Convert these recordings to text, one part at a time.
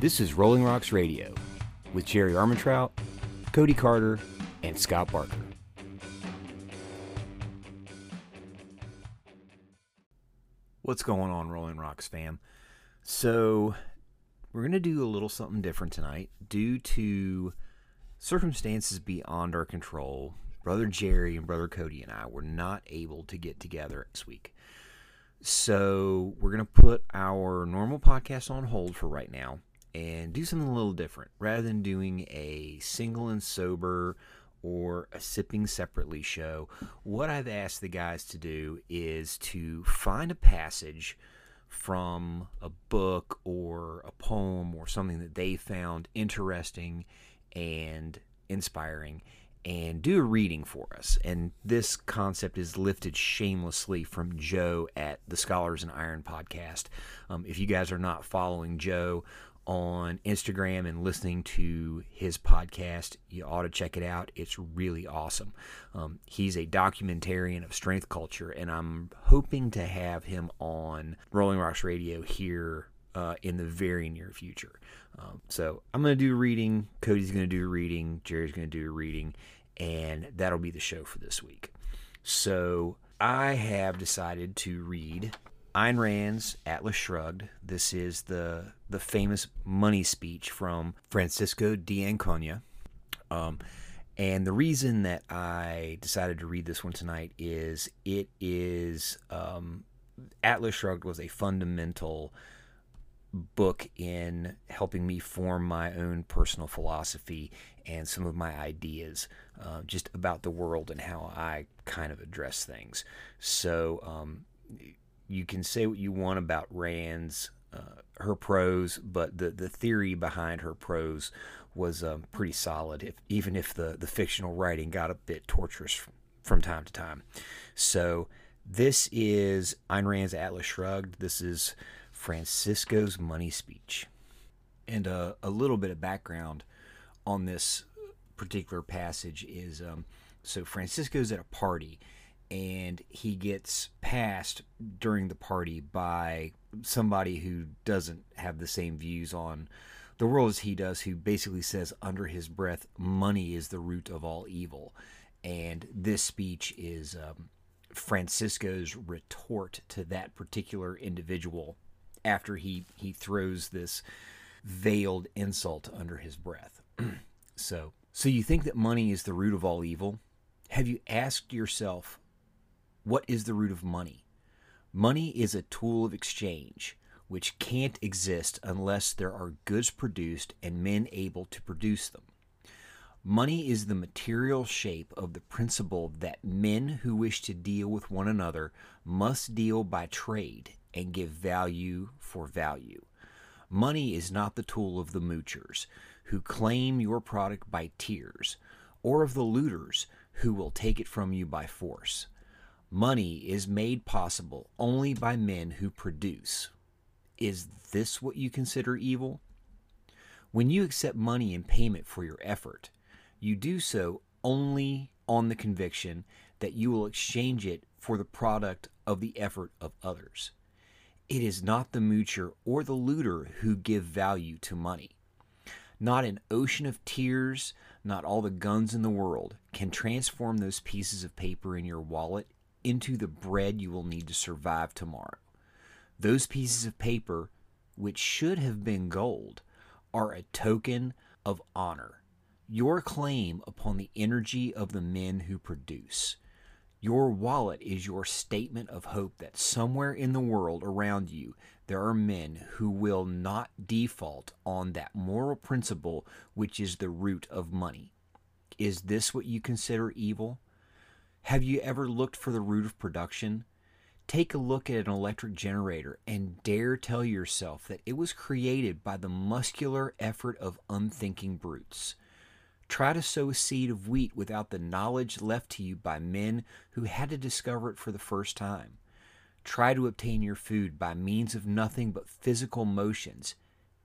This is Rolling Rocks Radio with Jerry Armentrout, Cody Carter, and Scott Barker. What's going on, Rolling Rocks fam? So, we're going to do a little something different tonight due to circumstances beyond our control. Brother Jerry and Brother Cody and I were not able to get together this week. So, we're going to put our normal podcast on hold for right now and do something a little different. Rather than doing a single and sober or a sipping separately show, what I've asked the guys to do is to find a passage from a book or a poem or something that they found interesting and inspiring and do a reading for us. And this concept is lifted shamelessly from Joe at the Scholars & Iron podcast. Um, if you guys are not following Joe on Instagram and listening to his podcast, you ought to check it out. It's really awesome. Um, he's a documentarian of strength culture, and I'm hoping to have him on Rolling Rocks Radio here uh, in the very near future. Um, so I'm going to do a reading. Cody's going to do a reading. Jerry's going to do a reading, and that'll be the show for this week. So I have decided to read Ayn Rand's Atlas Shrugged. This is the the famous money speech from Francisco d'Anconia. Um, and the reason that I decided to read this one tonight is it is um, Atlas Shrugged was a fundamental book in helping me form my own personal philosophy and some of my ideas uh, just about the world and how I kind of address things. So, um, you can say what you want about Rand's her prose, but the the theory behind her prose was um, pretty solid. If, even if the the fictional writing got a bit torturous from, from time to time. So this is Ayn Rand's Atlas Shrugged. This is Francisco's money speech, and uh, a little bit of background on this particular passage is um, so Francisco's at a party and he gets passed during the party by somebody who doesn't have the same views on the world as he does, who basically says under his breath, money is the root of all evil. And this speech is um, Francisco's retort to that particular individual after he, he throws this veiled insult under his breath. so, so you think that money is the root of all evil? Have you asked yourself what is the root of money? Money is a tool of exchange which can't exist unless there are goods produced and men able to produce them. Money is the material shape of the principle that men who wish to deal with one another must deal by trade and give value for value. Money is not the tool of the moochers who claim your product by tears, or of the looters who will take it from you by force. Money is made possible only by men who produce. Is this what you consider evil? When you accept money in payment for your effort, you do so only on the conviction that you will exchange it for the product of the effort of others. It is not the moocher or the looter who give value to money. Not an ocean of tears, not all the guns in the world can transform those pieces of paper in your wallet into the bread you will need to survive tomorrow. Those pieces of paper, which should have been gold, are a token of honor, your claim upon the energy of the men who produce. Your wallet is your statement of hope that somewhere in the world around you there are men who will not default on that moral principle which is the root of money. Is this what you consider evil? Have you ever looked for the root of production? Take a look at an electric generator and dare tell yourself that it was created by the muscular effort of unthinking brutes. Try to sow a seed of wheat without the knowledge left to you by men who had to discover it for the first time. Try to obtain your food by means of nothing but physical motions,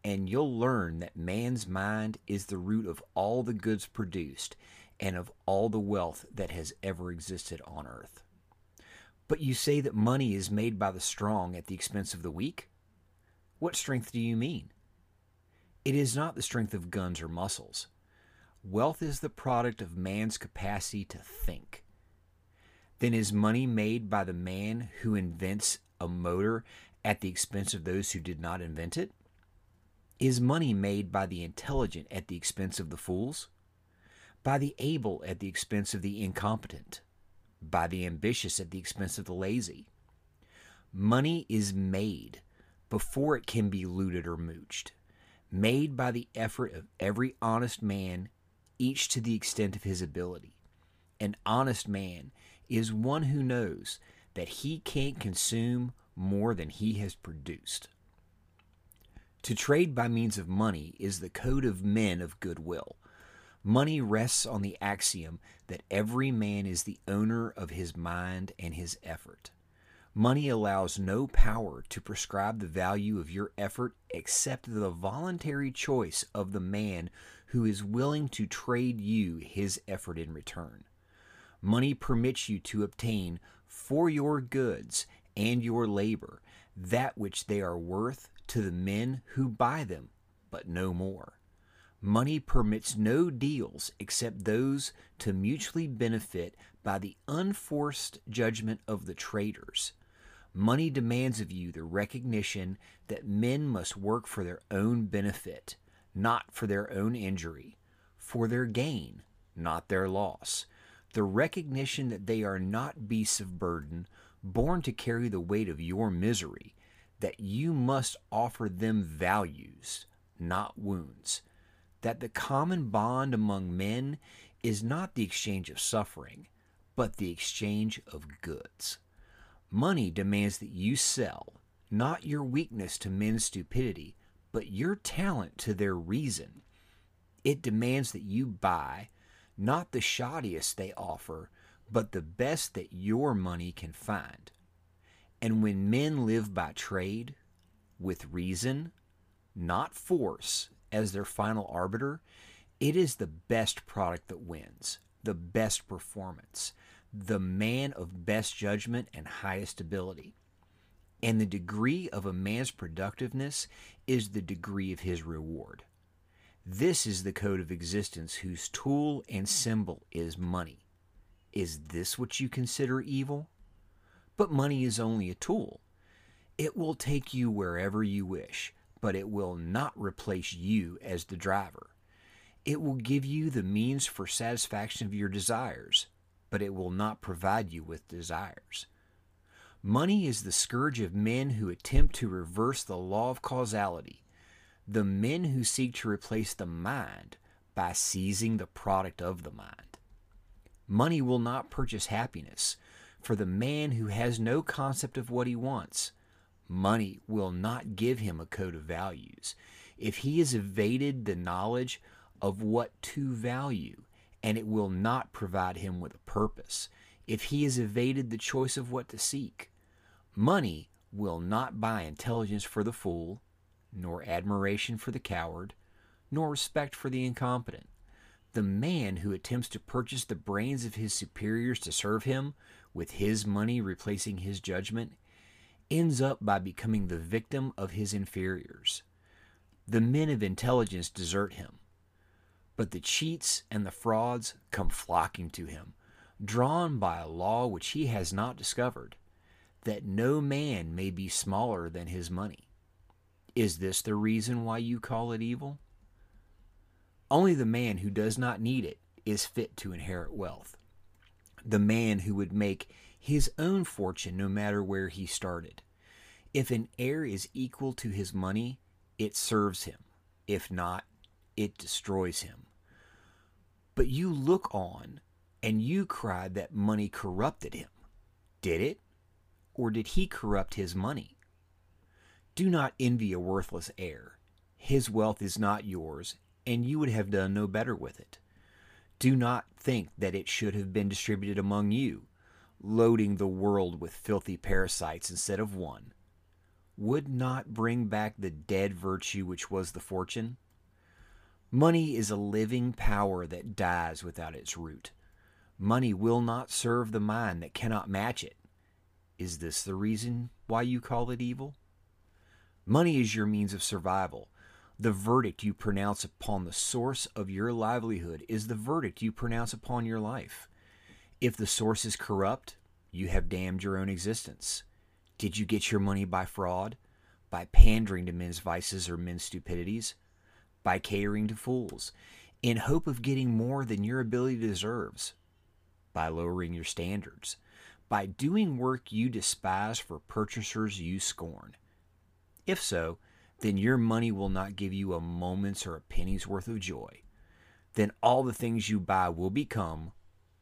and you'll learn that man's mind is the root of all the goods produced and of all the wealth that has ever existed on earth. But you say that money is made by the strong at the expense of the weak? What strength do you mean? It is not the strength of guns or muscles. Wealth is the product of man's capacity to think. Then is money made by the man who invents a motor at the expense of those who did not invent it? Is money made by the intelligent at the expense of the fools? By the able at the expense of the incompetent? By the ambitious at the expense of the lazy? Money is made before it can be looted or mooched, made by the effort of every honest man, each to the extent of his ability. An honest man is one who knows that he can't consume more than he has produced. To trade by means of money is the code of men of goodwill. Money rests on the axiom that every man is the owner of his mind and his effort. Money allows no power to prescribe the value of your effort except the voluntary choice of the man who is willing to trade you his effort in return. Money permits you to obtain for your goods and your labor that which they are worth to the men who buy them, but no more. Money permits no deals except those to mutually benefit by the unforced judgment of the traders. Money demands of you the recognition that men must work for their own benefit, not for their own injury, for their gain, not their loss. The recognition that they are not beasts of burden, born to carry the weight of your misery, that you must offer them values, not wounds, that the common bond among men is not the exchange of suffering, but the exchange of goods. Money demands that you sell, not your weakness to men's stupidity, but your talent to their reason. It demands that you buy, not the shoddiest they offer, but the best that your money can find. And when men live by trade, with reason, not force, as their final arbiter, it is the best product that wins, the best performance, the man of best judgment and highest ability. And the degree of a man's productiveness is the degree of his reward. This is the code of existence whose tool and symbol is money. Is this what you consider evil? But money is only a tool. It will take you wherever you wish, but it will not replace you as the driver. It will give you the means for satisfaction of your desires, but it will not provide you with desires. Money is the scourge of men who attempt to reverse the law of causality, the men who seek to replace the mind by seizing the product of the mind. Money will not purchase happiness for the man who has no concept of what he wants. Money will not give him a code of values. If he has evaded the knowledge of what to value, and it will not provide him with a purpose. If he has evaded the choice of what to seek, money will not buy intelligence for the fool, nor admiration for the coward, nor respect for the incompetent. The man who attempts to purchase the brains of his superiors to serve him, with his money replacing his judgment, ends up by becoming the victim of his inferiors. The men of intelligence desert him but the cheats and the frauds come flocking to him, drawn by a law which he has not discovered, that no man may be smaller than his money. Is this the reason why you call it evil? Only the man who does not need it is fit to inherit wealth. The man who would make his own fortune no matter where he started. If an heir is equal to his money, it serves him. If not, it destroys him. But you look on and you cry that money corrupted him. Did it? Or did he corrupt his money? Do not envy a worthless heir. His wealth is not yours, and you would have done no better with it. Do not think that it should have been distributed among you, loading the world with filthy parasites instead of one. Would not bring back the dead virtue which was the fortune? Money is a living power that dies without its root. Money will not serve the mind that cannot match it. Is this the reason why you call it evil? Money is your means of survival. The verdict you pronounce upon the source of your livelihood is the verdict you pronounce upon your life. If the source is corrupt, you have damned your own existence. Did you get your money by fraud? By pandering to men's vices or men's stupidities? By catering to fools, in hope of getting more than your ability deserves? By lowering your standards? By doing work you despise for purchasers you scorn? If so, then your money will not give you a moment's or a penny's worth of joy. Then all the things you buy will become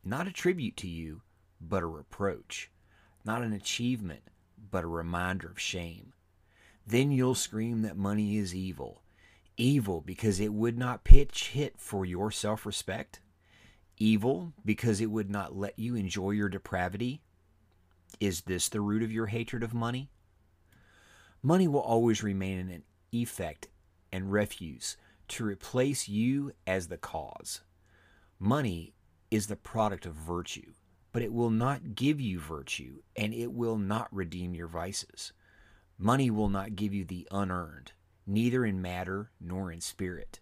not a tribute to you, but a reproach, not an achievement, but a reminder of shame. Then you'll scream that money is evil. Evil because it would not pitch hit for your self respect. Evil because it would not let you enjoy your depravity. Is this the root of your hatred of money? Money will always remain an effect and refuse to replace you as the cause. Money is the product of virtue, but it will not give you virtue and it will not redeem your vices. Money will not give you the unearned, neither in matter nor in spirit.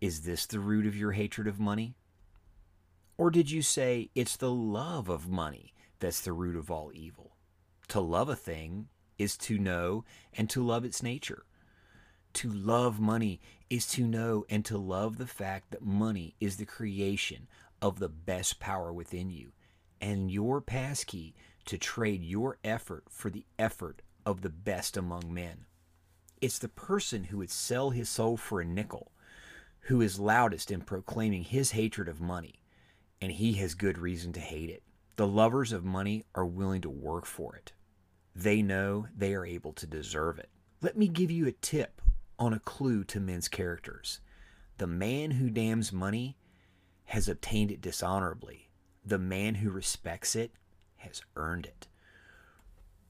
Is this the root of your hatred of money? Or did you say it's the love of money that's the root of all evil? To love a thing is to know and to love its nature. To love money is to know and to love the fact that money is the creation of the best power within you and your passkey to trade your effort for the effort of the best among men. It's the person who would sell his soul for a nickel who is loudest in proclaiming his hatred of money, and he has good reason to hate it. The lovers of money are willing to work for it they know they are able to deserve it. Let me give you a tip on a clue to men's characters. The man who damns money has obtained it dishonorably. The man who respects it has earned it.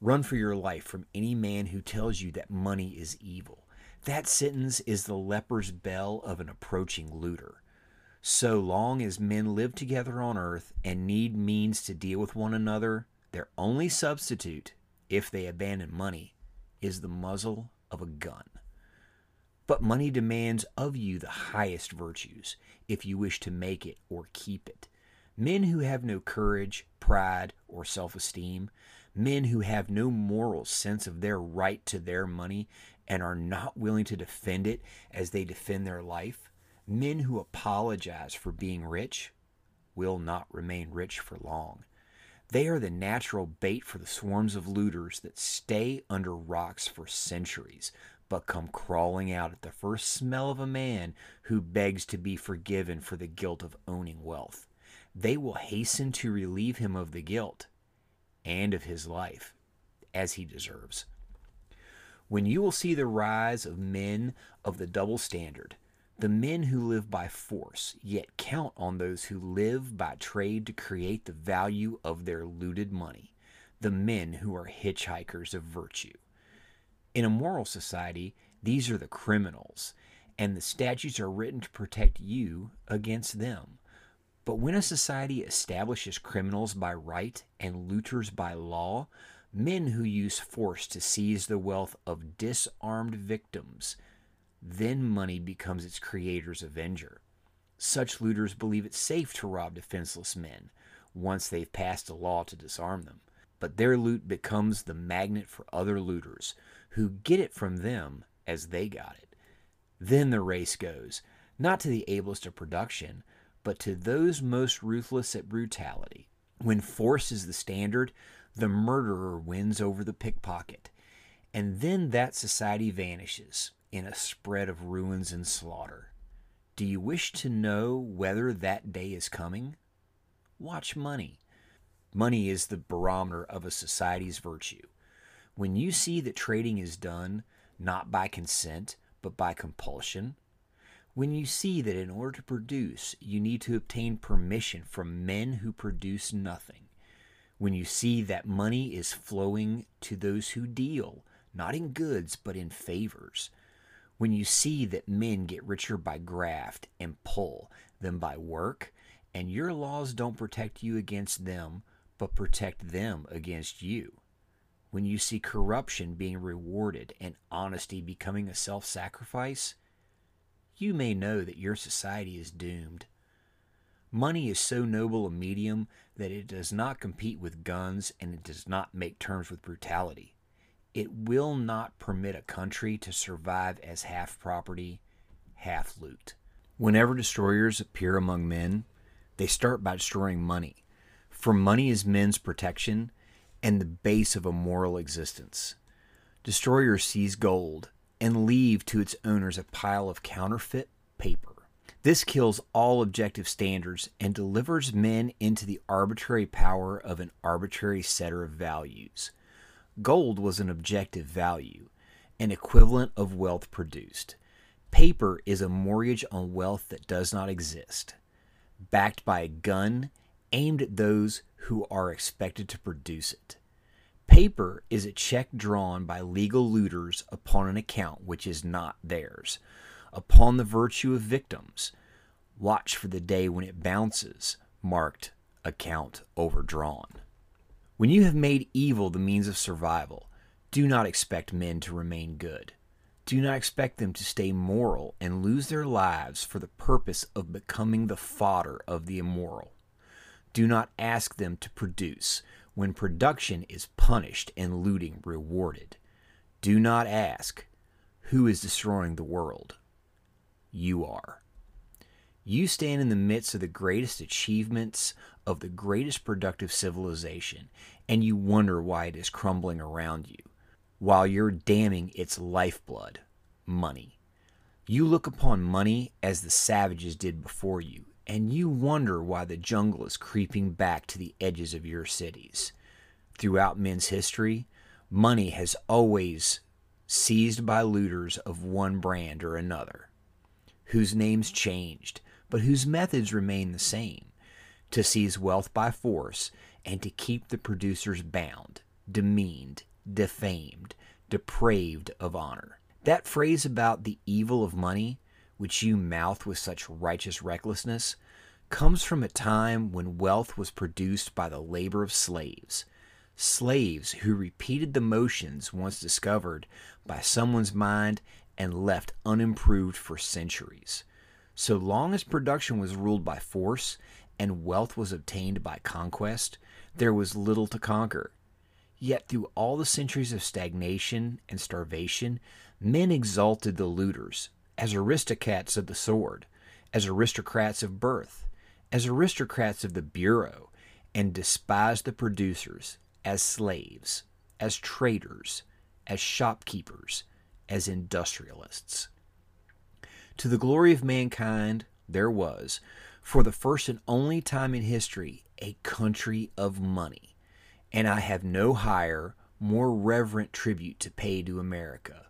Run for your life from any man who tells you that money is evil. That sentence is the leper's bell of an approaching looter. So long as men live together on earth and need means to deal with one another, their only substitute if they abandon money, is the muzzle of a gun. But money demands of you the highest virtues if you wish to make it or keep it. Men who have no courage, pride, or self esteem, men who have no moral sense of their right to their money and are not willing to defend it as they defend their life, men who apologize for being rich, will not remain rich for long. They are the natural bait for the swarms of looters that stay under rocks for centuries, but come crawling out at the first smell of a man who begs to be forgiven for the guilt of owning wealth. They will hasten to relieve him of the guilt and of his life, as he deserves. When you will see the rise of men of the double standard, the men who live by force, yet count on those who live by trade to create the value of their looted money, the men who are hitchhikers of virtue. In a moral society, these are the criminals, and the statutes are written to protect you against them. But when a society establishes criminals by right and looters by law, men who use force to seize the wealth of disarmed victims, then money becomes its creator's avenger. Such looters believe it safe to rob defenseless men once they've passed a law to disarm them. But their loot becomes the magnet for other looters who get it from them as they got it. Then the race goes, not to the ablest of production, but to those most ruthless at brutality. When force is the standard, the murderer wins over the pickpocket. And then that society vanishes, in a spread of ruins and slaughter. Do you wish to know whether that day is coming? Watch money. Money is the barometer of a society's virtue. When you see that trading is done not by consent, but by compulsion, when you see that in order to produce, you need to obtain permission from men who produce nothing, when you see that money is flowing to those who deal, not in goods, but in favors, when you see that men get richer by graft and pull than by work, and your laws don't protect you against them, but protect them against you. When you see corruption being rewarded and honesty becoming a self sacrifice, you may know that your society is doomed. Money is so noble a medium that it does not compete with guns and it does not make terms with brutality. It will not permit a country to survive as half property, half loot. Whenever destroyers appear among men, they start by destroying money. For money is men's protection and the base of a moral existence. Destroyers seize gold and leave to its owners a pile of counterfeit paper. This kills all objective standards and delivers men into the arbitrary power of an arbitrary setter of values. Gold was an objective value, an equivalent of wealth produced. Paper is a mortgage on wealth that does not exist, backed by a gun aimed at those who are expected to produce it. Paper is a check drawn by legal looters upon an account which is not theirs, upon the virtue of victims. Watch for the day when it bounces, marked account overdrawn. When you have made evil the means of survival, do not expect men to remain good. Do not expect them to stay moral and lose their lives for the purpose of becoming the fodder of the immoral. Do not ask them to produce when production is punished and looting rewarded. Do not ask, Who is destroying the world? You are. You stand in the midst of the greatest achievements of the greatest productive civilization, and you wonder why it is crumbling around you, while you're damning its lifeblood, money. You look upon money as the savages did before you, and you wonder why the jungle is creeping back to the edges of your cities. Throughout men's history, money has always seized by looters of one brand or another, whose names changed, but whose methods remain the same to seize wealth by force and to keep the producers bound, demeaned, defamed, depraved of honor. That phrase about the evil of money which you mouth with such righteous recklessness, comes from a time when wealth was produced by the labor of slaves. Slaves who repeated the motions once discovered by someone's mind and left unimproved for centuries. So long as production was ruled by force and wealth was obtained by conquest, there was little to conquer. Yet through all the centuries of stagnation and starvation, men exalted the looters, as aristocrats of the sword, as aristocrats of birth, as aristocrats of the bureau, and despised the producers as slaves, as traders, as shopkeepers, as industrialists. To the glory of mankind, there was, for the first and only time in history, a country of money. And I have no higher, more reverent tribute to pay to America.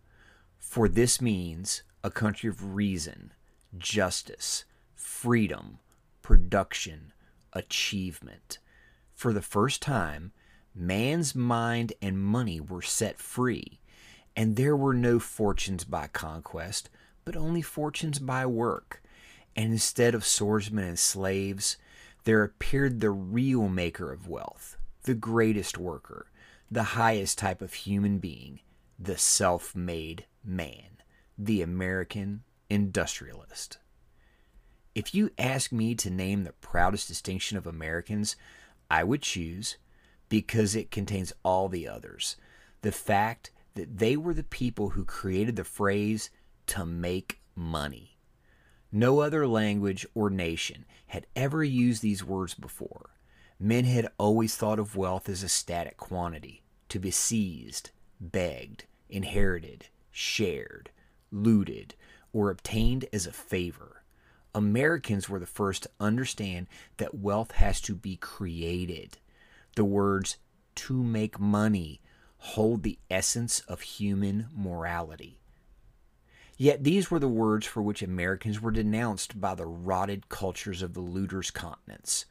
For this means a country of reason, justice, freedom, production, achievement. For the first time, man's mind and money were set free, and there were no fortunes by conquest, but only fortunes by work. And instead of swordsmen and slaves, there appeared the real maker of wealth, the greatest worker, the highest type of human being, the self made man the American industrialist. If you ask me to name the proudest distinction of Americans, I would choose, because it contains all the others, the fact that they were the people who created the phrase to make money. No other language or nation had ever used these words before. Men had always thought of wealth as a static quantity, to be seized, begged, inherited, shared looted, or obtained as a favor. Americans were the first to understand that wealth has to be created. The words to make money hold the essence of human morality. Yet these were the words for which Americans were denounced by the rotted cultures of the looters' continents.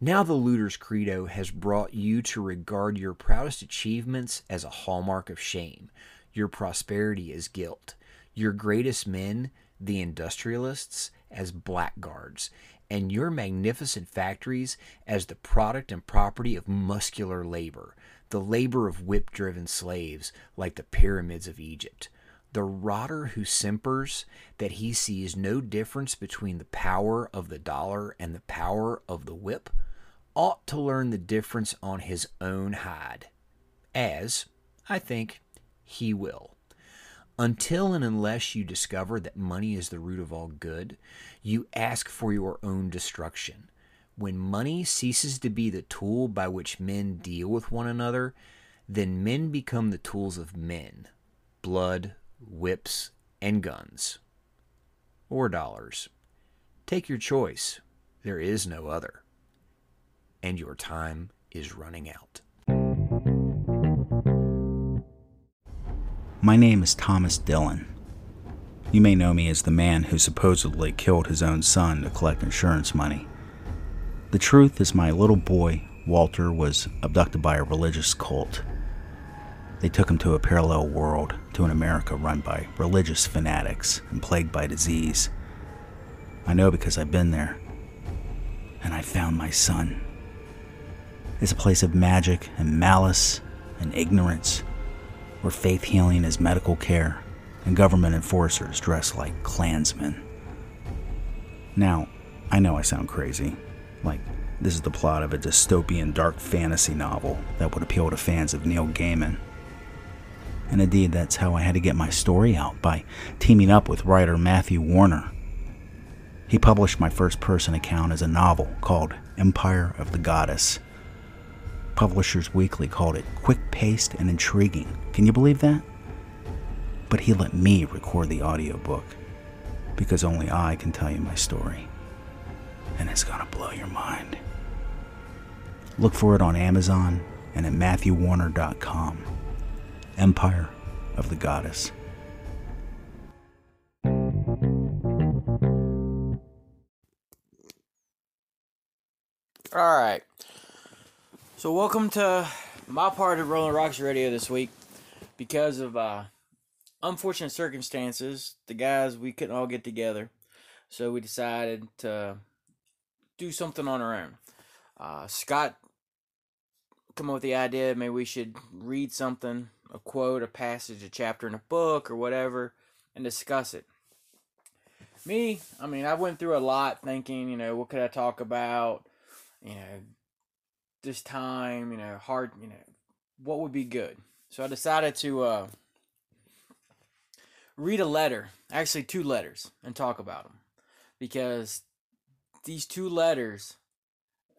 Now, the looter's credo has brought you to regard your proudest achievements as a hallmark of shame, your prosperity as guilt, your greatest men, the industrialists, as blackguards, and your magnificent factories as the product and property of muscular labor, the labor of whip driven slaves like the pyramids of Egypt, The rotter who simpers that he sees no difference between the power of the dollar and the power of the whip ought to learn the difference on his own hide, as, I think, he will. Until and unless you discover that money is the root of all good, you ask for your own destruction. When money ceases to be the tool by which men deal with one another, then men become the tools of men blood, whips, and guns. Or dollars. Take your choice. There is no other. And your time is running out. My name is Thomas Dillon. You may know me as the man who supposedly killed his own son to collect insurance money. The truth is, my little boy, Walter, was abducted by a religious cult. They took him to a parallel world, to an America run by religious fanatics and plagued by disease. I know because I've been there. And I found my son. It's a place of magic and malice and ignorance where faith healing is medical care and government enforcers dress like Klansmen. Now, I know I sound crazy. Like, this is the plot of a dystopian dark fantasy novel that would appeal to fans of Neil Gaiman. And indeed, that's how I had to get my story out by teaming up with writer Matthew Warner. He published my first person account as a novel called Empire of the Goddess Publishers Weekly called it quick paced and intriguing. Can you believe that? But he let me record the audiobook because only I can tell you my story. And it's gonna blow your mind. Look for it on Amazon and at MatthewWarner.com. Empire of the Goddess. All right. So welcome to my part of Rolling Rocks Radio this week. Because of uh, unfortunate circumstances, the guys we couldn't all get together, so we decided to do something on our own. Uh, Scott come up with the idea maybe we should read something, a quote, a passage, a chapter in a book, or whatever, and discuss it. Me, I mean, I went through a lot thinking, you know, what could I talk about? You know, this time, you know, hard, you know, what would be good. So I decided to uh, read a letter, actually two letters, and talk about them because these two letters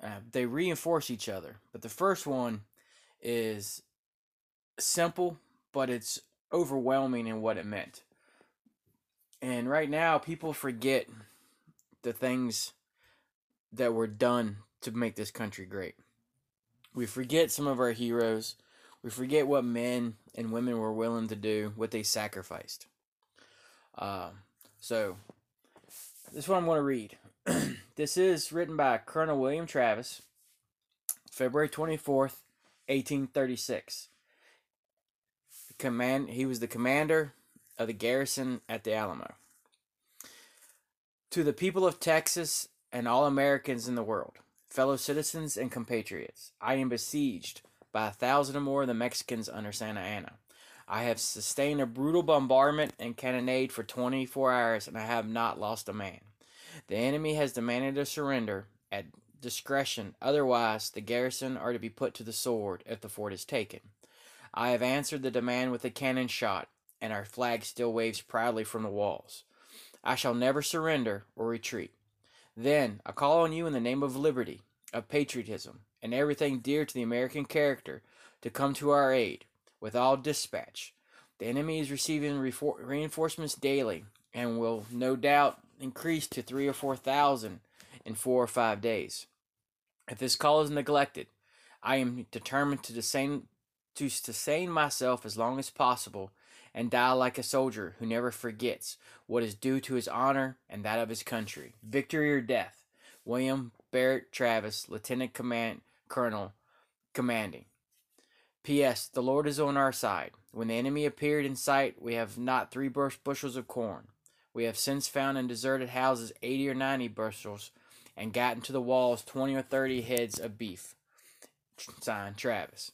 uh, they reinforce each other. But the first one is simple, but it's overwhelming in what it meant. And right now, people forget the things that were done to make this country great. We forget some of our heroes. We forget what men and women were willing to do, what they sacrificed. Uh, so, this is what I'm going to read. this is written by Colonel William Travis, February 24th, 1836. Command, he was the commander of the garrison at the Alamo. To the people of Texas and all Americans in the world fellow citizens and compatriots, I am besieged by a thousand or more of the Mexicans under Santa Anna. I have sustained a brutal bombardment and cannonade for 24 hours, and I have not lost a man. The enemy has demanded a surrender at discretion, otherwise, the garrison are to be put to the sword if the fort is taken. I have answered the demand with a cannon shot, and our flag still waves proudly from the walls. I shall never surrender or retreat. Then I call on you in the name of liberty, of patriotism, and everything dear to the American character to come to our aid with all dispatch. The enemy is receiving reinforcements daily and will no doubt increase to three or four thousand in four or five days. If this call is neglected, I am determined to sustain, to sustain myself as long as possible and die like a soldier who never forgets what is due to his honor and that of his country. Victory or death. William Barrett Travis, Lieutenant Command Colonel, commanding. P.S. The Lord is on our side. When the enemy appeared in sight, we have not three bushels of corn. We have since found in deserted houses eighty or ninety bushels, and gotten to the walls twenty or thirty heads of beef. Signed, Travis.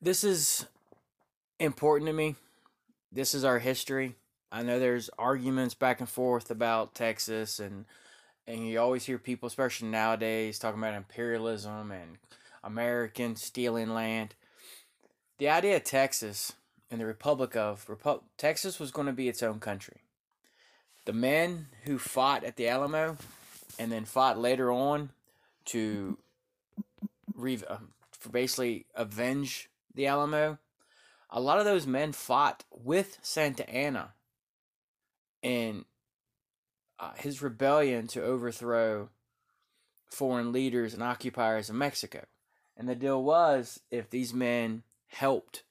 This is important to me. This is our history. I know there's arguments back and forth about Texas and and you always hear people especially nowadays talking about imperialism and Americans stealing land. The idea of Texas and the Republic of Repu- Texas was going to be its own country. The men who fought at the Alamo and then fought later on to re- uh, for basically avenge the Alamo, a lot of those men fought with Santa Anna in uh, his rebellion to overthrow foreign leaders and occupiers of Mexico. And the deal was if these men helped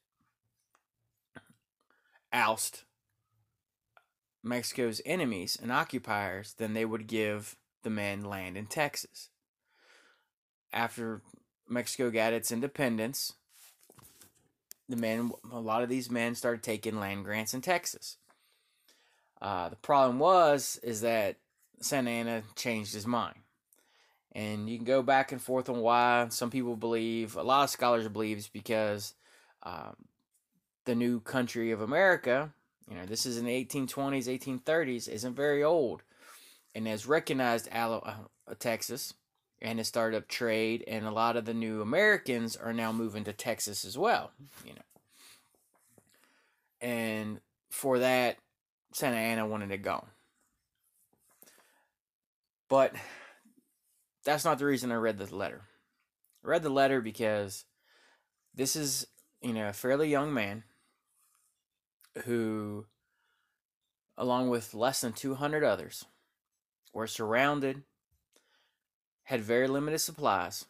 oust Mexico's enemies and occupiers, then they would give the men land in Texas. After Mexico got its independence, the men, a lot of these men started taking land grants in Texas. Uh, the problem was is that Santa Anna changed his mind, and you can go back and forth on why. Some people believe, a lot of scholars believe, it's because um, the new country of America, you know, this is in the 1820s, 1830s, isn't very old, and has recognized uh, Texas and has started up trade, and a lot of the new Americans are now moving to Texas as well, you know. And for that, Santa Anna wanted it gone. But that's not the reason I read the letter. I read the letter because this is, you know, a fairly young man who, along with less than 200 others, were surrounded, had very limited supplies,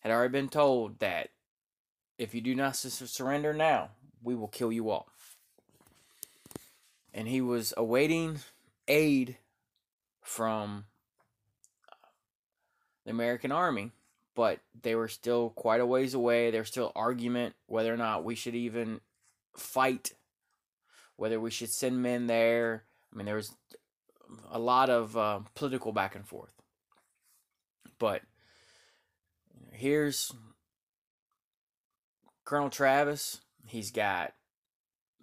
had already been told that if you do not surrender now, we will kill you all. And he was awaiting aid from the American Army, but they were still quite a ways away. There's still argument whether or not we should even fight, whether we should send men there. I mean, there was a lot of uh, political back and forth. But here's Colonel Travis. He's got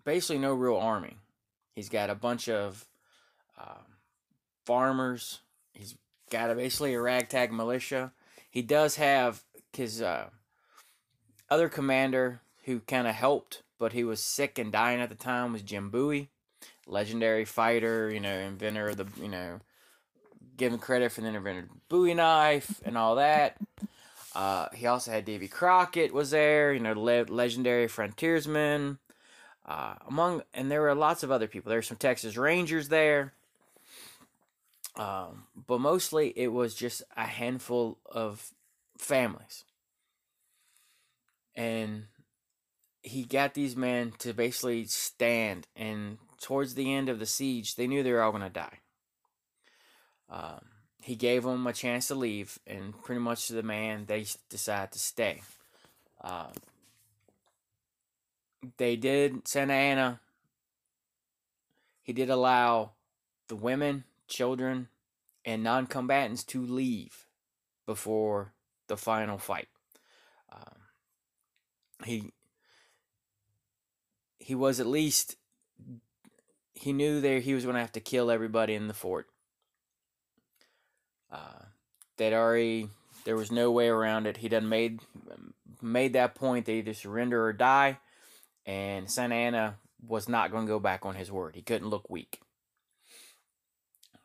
basically no real army. He's got a bunch of uh, farmers. He's got a, basically a ragtag militia. He does have his uh, other commander who kind of helped, but he was sick and dying at the time was Jim Bowie, legendary fighter, you know, inventor of the, you know, given credit for the inventor Bowie knife and all that. Uh, he also had Davy Crockett was there, you know, le- legendary frontiersman. Uh, among and there were lots of other people. There were some Texas Rangers there. Um, but mostly it was just a handful of families. And he got these men to basically stand, and towards the end of the siege, they knew they were all going to die. Um, he gave them a chance to leave, and pretty much to the man, they decided to stay. Uh, they did Santa Anna. He did allow the women children, and non combatants to leave before the final fight. Um, he he was at least he knew there he was going to have to kill everybody in the fort. Uh, they'd already there was no way around it. He done made made that point. They either surrender or die, and Santa Anna was not going to go back on his word. He couldn't look weak.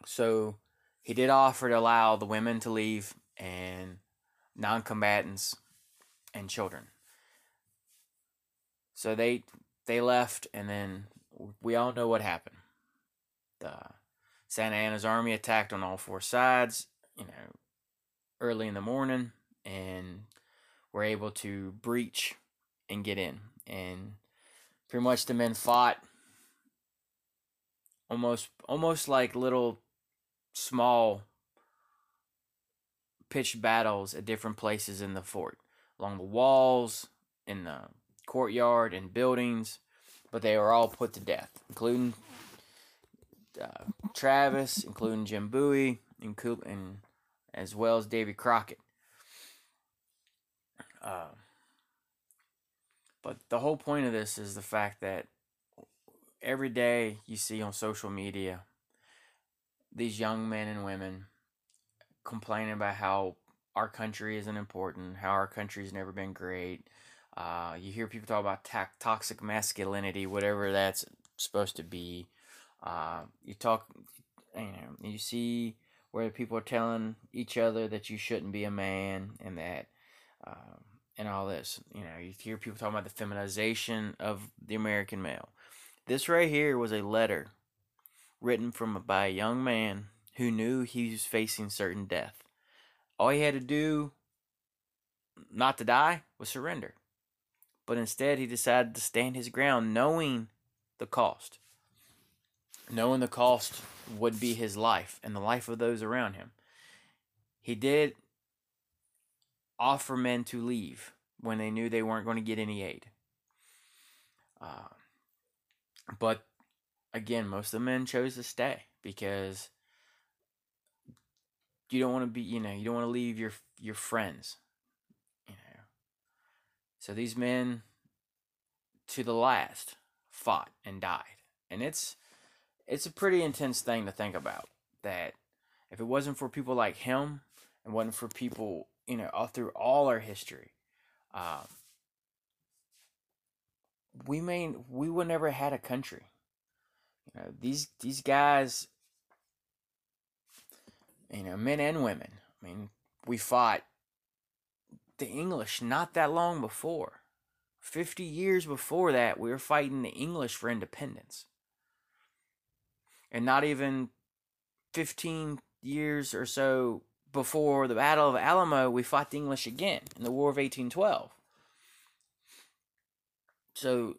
So he did offer to allow the women to leave and non combatants and children. So they they left and then we all know what happened. The Santa Anna's army attacked on all four sides, you know, early in the morning and were able to breach and get in. And pretty much the men fought. Almost almost like little small pitched battles at different places in the fort, along the walls, in the courtyard, and buildings, but they were all put to death, including uh, Travis, including Jim Bowie, including, and as well as Davy Crockett. Uh, But the whole point of this is the fact that every day you see on social media these young men and women complaining about how our country isn't important, how our country's never been great. Uh, you hear people talk about ta- toxic masculinity, whatever that's supposed to be. Uh, you talk, you know, you see where people are telling each other that you shouldn't be a man and that, um, and all this. You know, you hear people talking about the feminization of the American male. This right here was a letter written from by a young man who knew he was facing certain death. All he had to do not to die was surrender. But instead, he decided to stand his ground, knowing the cost. Knowing the cost would be his life and the life of those around him. He did offer men to leave when they knew they weren't going to get any aid. Uh, but again, most of the men chose to stay because you don't want to be, you know, you don't want to leave your your friends, you know. So these men, to the last, fought and died, and it's it's a pretty intense thing to think about. That if it wasn't for people like him, and wasn't for people, you know, all through all our history, um, we may we would never had a country. You know, these these guys, you know, men and women. I mean, we fought the English not that long before. 50 years before that, we were fighting the English for independence. And not even 15 years or so before the Battle of Alamo, we fought the English again in the War of 1812. So,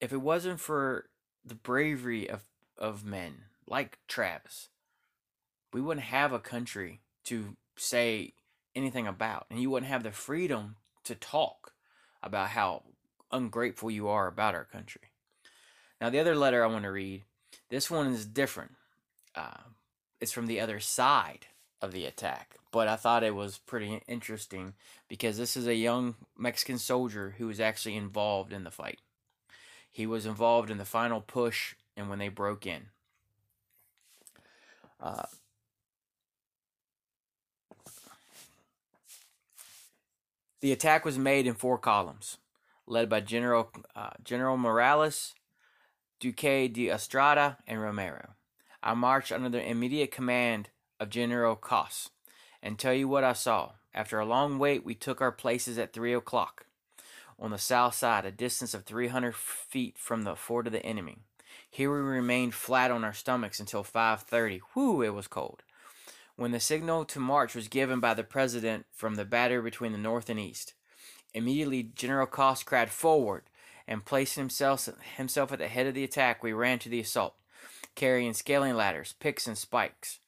if it wasn't for the bravery of, of men like Travis, we wouldn't have a country to say anything about. And you wouldn't have the freedom to talk about how ungrateful you are about our country. Now, the other letter I want to read, this one is different. Uh, it's from the other side of the attack, but I thought it was pretty interesting because this is a young Mexican soldier who was actually involved in the fight. He was involved in the final push and when they broke in. Uh, the attack was made in four columns, led by General uh, General Morales, Duque de Estrada, and Romero. I marched under the immediate command of General Cos, and tell you what I saw. After a long wait, we took our places at three o'clock on the south side, a distance of 300 feet from the fort of the enemy. Here we remained flat on our stomachs until 5:30. Whew, it was cold. When the signal to march was given by the president from the battery between the north and east, immediately General Cos cried forward and placing himself himself at the head of the attack, we ran to the assault, carrying scaling ladders, picks, and spikes.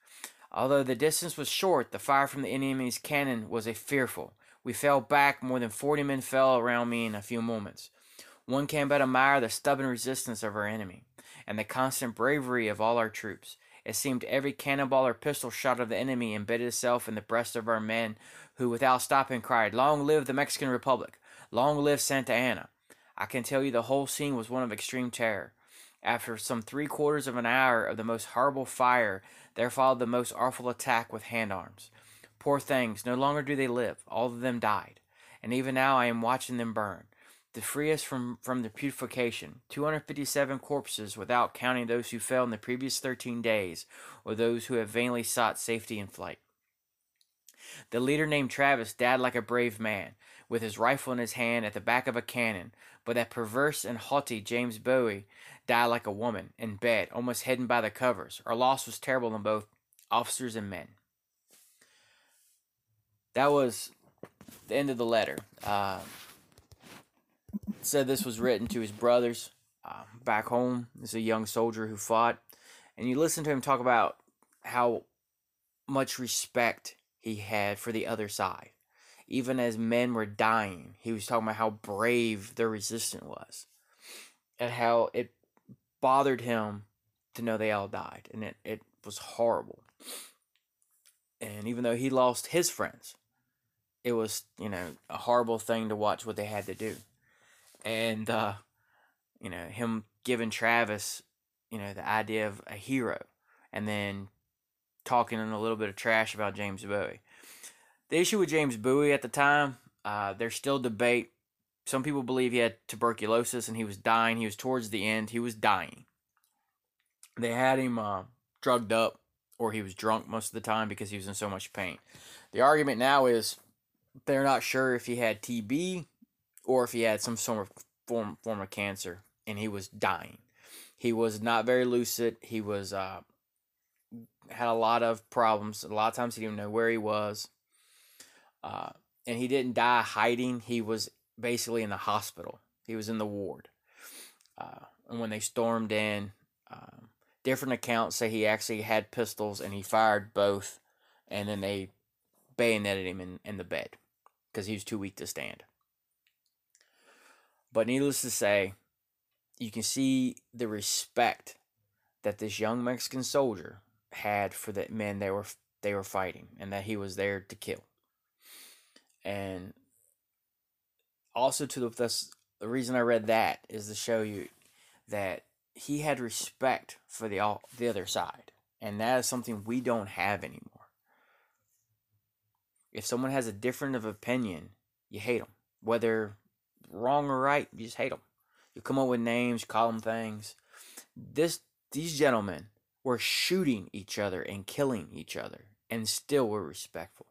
Although the distance was short, the fire from the enemy's cannon was a fearful. We fell back, more than forty men fell around me in a few moments. One can but admire the stubborn resistance of our enemy, and the constant bravery of all our troops. It seemed every cannonball or pistol shot of the enemy embedded itself in the breast of our men, who without stopping cried, Long live the Mexican Republic! Long live Santa Anna! I can tell you the whole scene was one of extreme terror. After some three quarters of an hour of the most horrible fire, there followed the most awful attack with hand arms. Poor things, no longer do they live. All of them died. And even now I am watching them burn. To free us from, from the putrefaction, 257 corpses without counting those who fell in the previous 13 days, or those who have vainly sought safety in flight. The leader named Travis died like a brave man, with his rifle in his hand at the back of a cannon, but that perverse and haughty James Bowie died like a woman, in bed, almost hidden by the covers. Our loss was terrible in both officers and men. That was the end of the letter. Uh, said this was written to his brothers uh, back home. Is a young soldier who fought. And you listen to him talk about how much respect he had for the other side. Even as men were dying, he was talking about how brave the resistance was and how it bothered him to know they all died. And it, it was horrible. And even though he lost his friends, it was, you know, a horrible thing to watch what they had to do. and uh, you know him giving Travis, you know, the idea of a hero, and then talking in a little bit of trash about James Bowie. The issue with James Bowie at the time, uh, there's still debate. Some people believe he had tuberculosis and he was dying. He was towards the end. He was dying. They had him uh, drugged up, or he was drunk most of the time because he was in so much pain. The argument now is they're not sure if he had TB or if he had some sort of form form of cancer and he was dying. He was not very lucid. He was uh, had a lot of problems. A lot of times he didn't know where he was. Uh, and he didn't die hiding. He was basically in the hospital. He was in the ward. Uh, and when they stormed in, um, different accounts say he actually had pistols and he fired both, and then they bayoneted him in, in the bed because he was too weak to stand. But needless to say, you can see the respect that this young Mexican soldier had for the men they were they were fighting and that he was there to kill. And also to the that's the reason I read that is to show you that he had respect for the all the other side. And that is something we don't have anymore. If someone has a different of opinion, you hate them. Whether wrong or right, you just hate them. You come up with names, call them things. This these gentlemen were shooting each other and killing each other and still were respectful.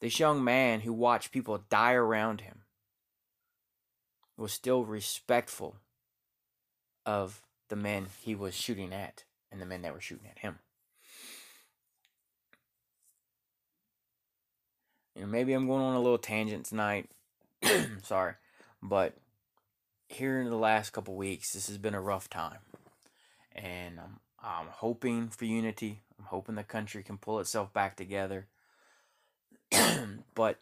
This young man who watched people die around him was still respectful of the men he was shooting at and the men that were shooting at him. You know, maybe I'm going on a little tangent tonight. Sorry. But here in the last couple weeks, this has been a rough time. And I'm, I'm hoping for unity. I'm hoping the country can pull itself back together. but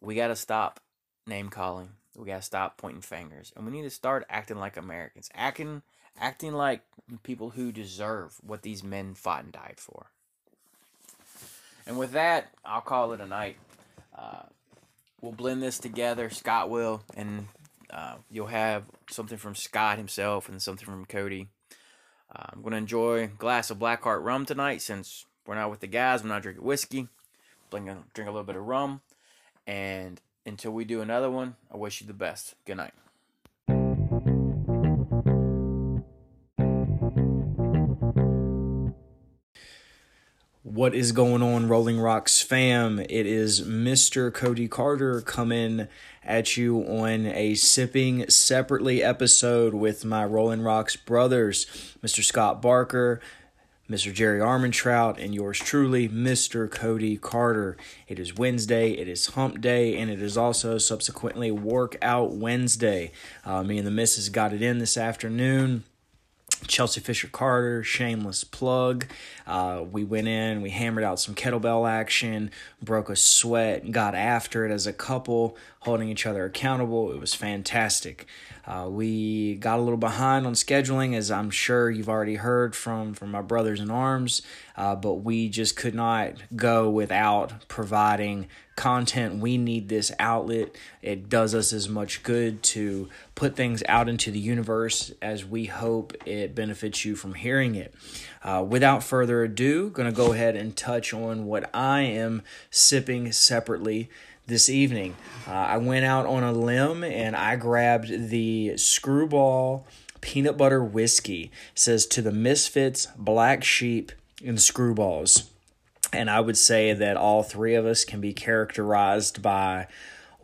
we got to stop name calling. We got to stop pointing fingers. And we need to start acting like Americans. Acting acting like people who deserve what these men fought and died for. And with that, I'll call it a night. Uh, we'll blend this together. Scott will, and uh, you'll have something from Scott himself and something from Cody. Uh, I'm gonna enjoy a glass of Blackheart rum tonight since we're not with the guys. We're not drinking whiskey. Drink a, drink a little bit of rum, and until we do another one, I wish you the best. Good night. What is going on, Rolling Rocks fam? It is Mr. Cody Carter coming at you on a Sipping Separately episode with my Rolling Rocks brothers, Mr. Scott Barker, Mr. Jerry Armentrout, and yours truly, Mr. Cody Carter. It is Wednesday, it is Hump Day, and it is also subsequently Workout Wednesday. Uh, me and the missus got it in this afternoon Chelsea Fisher Carter, shameless plug. Uh, we went in, we hammered out some kettlebell action, broke a sweat, got after it as a couple, holding each other accountable. It was fantastic. Uh, we got a little behind on scheduling, as I'm sure you've already heard from from my brothers in arms, uh, but we just could not go without providing content. We need this outlet. It does us as much good to put things out into the universe as we hope it benefits you from hearing it. Uh, without further ado, going to go ahead and touch on what I am sipping separately this evening. Uh, I went out on a limb and I grabbed the Screwball peanut butter whiskey. It says to the Misfits, Black Sheep, and Screwballs. And I would say that all three of us can be characterized by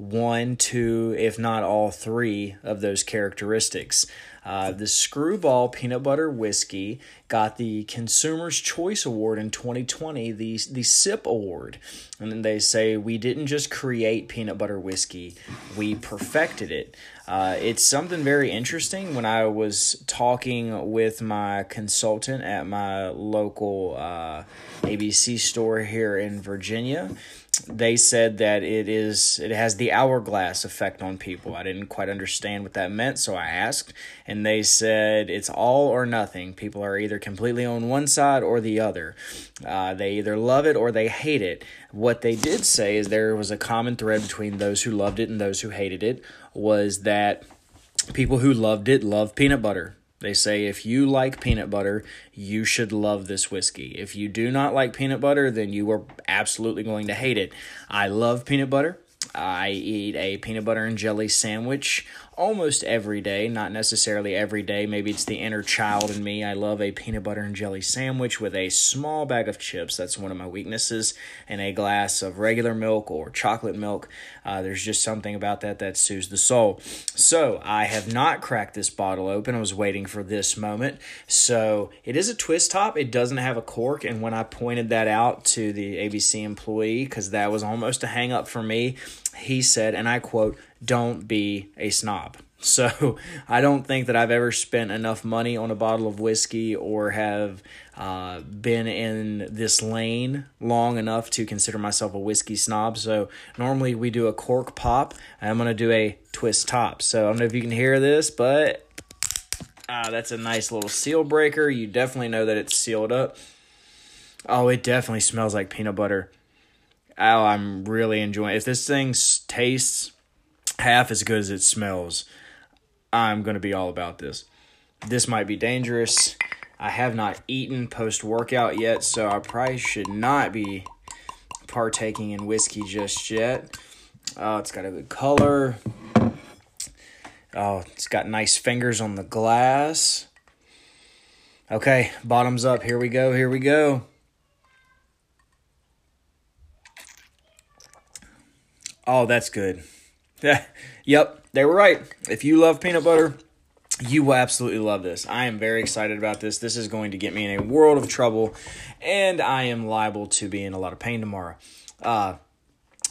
one, two, if not all three of those characteristics. Uh, the Screwball Peanut Butter Whiskey got the Consumer's Choice Award in 2020, the, the SIP Award. And then they say, we didn't just create peanut butter whiskey, we perfected it. Uh, it's something very interesting. When I was talking with my consultant at my local uh, ABC store here in Virginia, they said that it is it has the hourglass effect on people. I didn't quite understand what that meant, so I asked, and they said it's all or nothing. People are either completely on one side or the other. Uh, they either love it or they hate it. What they did say is there was a common thread between those who loved it and those who hated it was that people who loved it love peanut butter. They say if you like peanut butter, you should love this whiskey. If you do not like peanut butter, then you are absolutely going to hate it. I love peanut butter. I eat a peanut butter and jelly sandwich almost every day, not necessarily every day. Maybe it's the inner child in me. I love a peanut butter and jelly sandwich with a small bag of chips. That's one of my weaknesses. And a glass of regular milk or chocolate milk. Uh, there's just something about that that soothes the soul. So I have not cracked this bottle open. I was waiting for this moment. So it is a twist top. It doesn't have a cork. And when I pointed that out to the ABC employee, because that was almost a hang up for me, he said, and I quote, don't be a snob. So I don't think that I've ever spent enough money on a bottle of whiskey or have uh, been in this lane long enough to consider myself a whiskey snob. So normally we do a cork pop. I'm to do a twist top. So I don't know if you can hear this, but uh, that's a nice little seal breaker. You definitely know that it's sealed up. Oh, it definitely smells like peanut butter. Oh, I'm really enjoying it. If this thing tastes half as good as it smells, I'm going to be all about this. This might be dangerous. I have not eaten post workout yet, so I probably should not be partaking in whiskey just yet. Oh, it's got a good color. Oh, it's got nice fingers on the glass. Okay, bottoms up. Here we go. Here we go. Oh, that's good. Yep, they were right. If you love peanut butter, you will absolutely love this. I am very excited about this. This is going to get me in a world of trouble, and I am liable to be in a lot of pain tomorrow. Uh,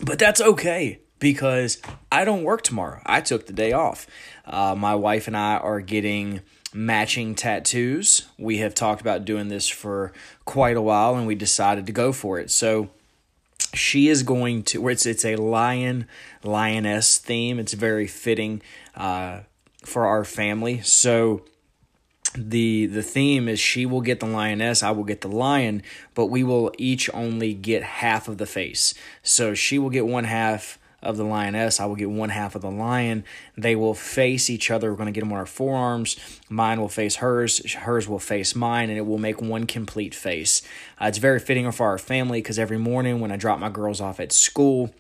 but that's okay because I don't work tomorrow. I took the day off. Uh, my wife and I are getting matching tattoos. We have talked about doing this for quite a while, and we decided to go for it. So she is going to it's it's a lion lioness theme. It's very fitting uh, for our family. So the the theme is she will get the lioness i will get the lion but we will each only get half of the face. So she will get one half of the lioness. I will get one half of the lion. They will face each other. We're going to get them on our forearms. Mine will face hers. Hers will face mine, and it will make one complete face. Uh, it's very fitting for our family because every morning when I drop my girls off at school,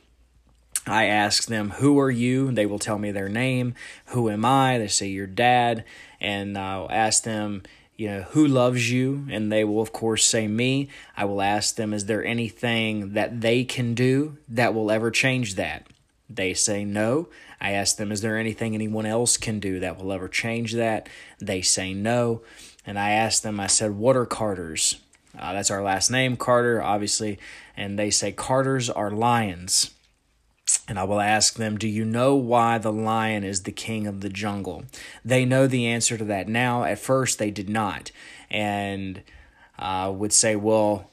I ask them, Who are you? They will tell me their name. Who am I? They say, Your dad. And I'll ask them, you know, who loves you? And they will, of course, say me. I will ask them, is there anything that they can do that will ever change that? They say no. I ask them, is there anything anyone else can do that will ever change that? They say no. And I asked them, I said, what are Carters? Uh, that's our last name, Carter, obviously. And they say, Carters are lions. And I will ask them, Do you know why the lion is the king of the jungle? They know the answer to that now. At first, they did not. And uh, would say, Well,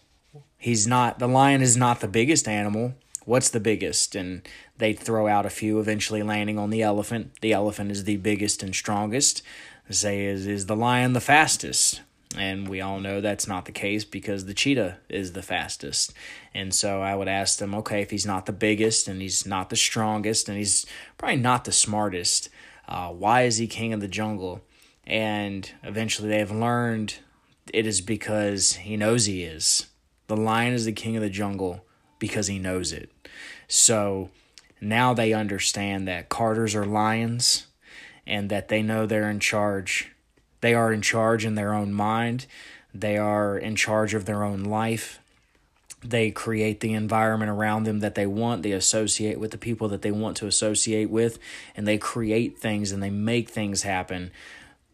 he's not, the lion is not the biggest animal. What's the biggest? And they'd throw out a few, eventually landing on the elephant. The elephant is the biggest and strongest. Say, Is, is the lion the fastest? And we all know that's not the case because the cheetah is the fastest. And so I would ask them, okay, if he's not the biggest and he's not the strongest and he's probably not the smartest, uh, why is he king of the jungle? And eventually they've learned it is because he knows he is. The lion is the king of the jungle because he knows it. So now they understand that Carters are lions and that they know they're in charge they are in charge in their own mind, they are in charge of their own life. They create the environment around them that they want. They associate with the people that they want to associate with, and they create things and they make things happen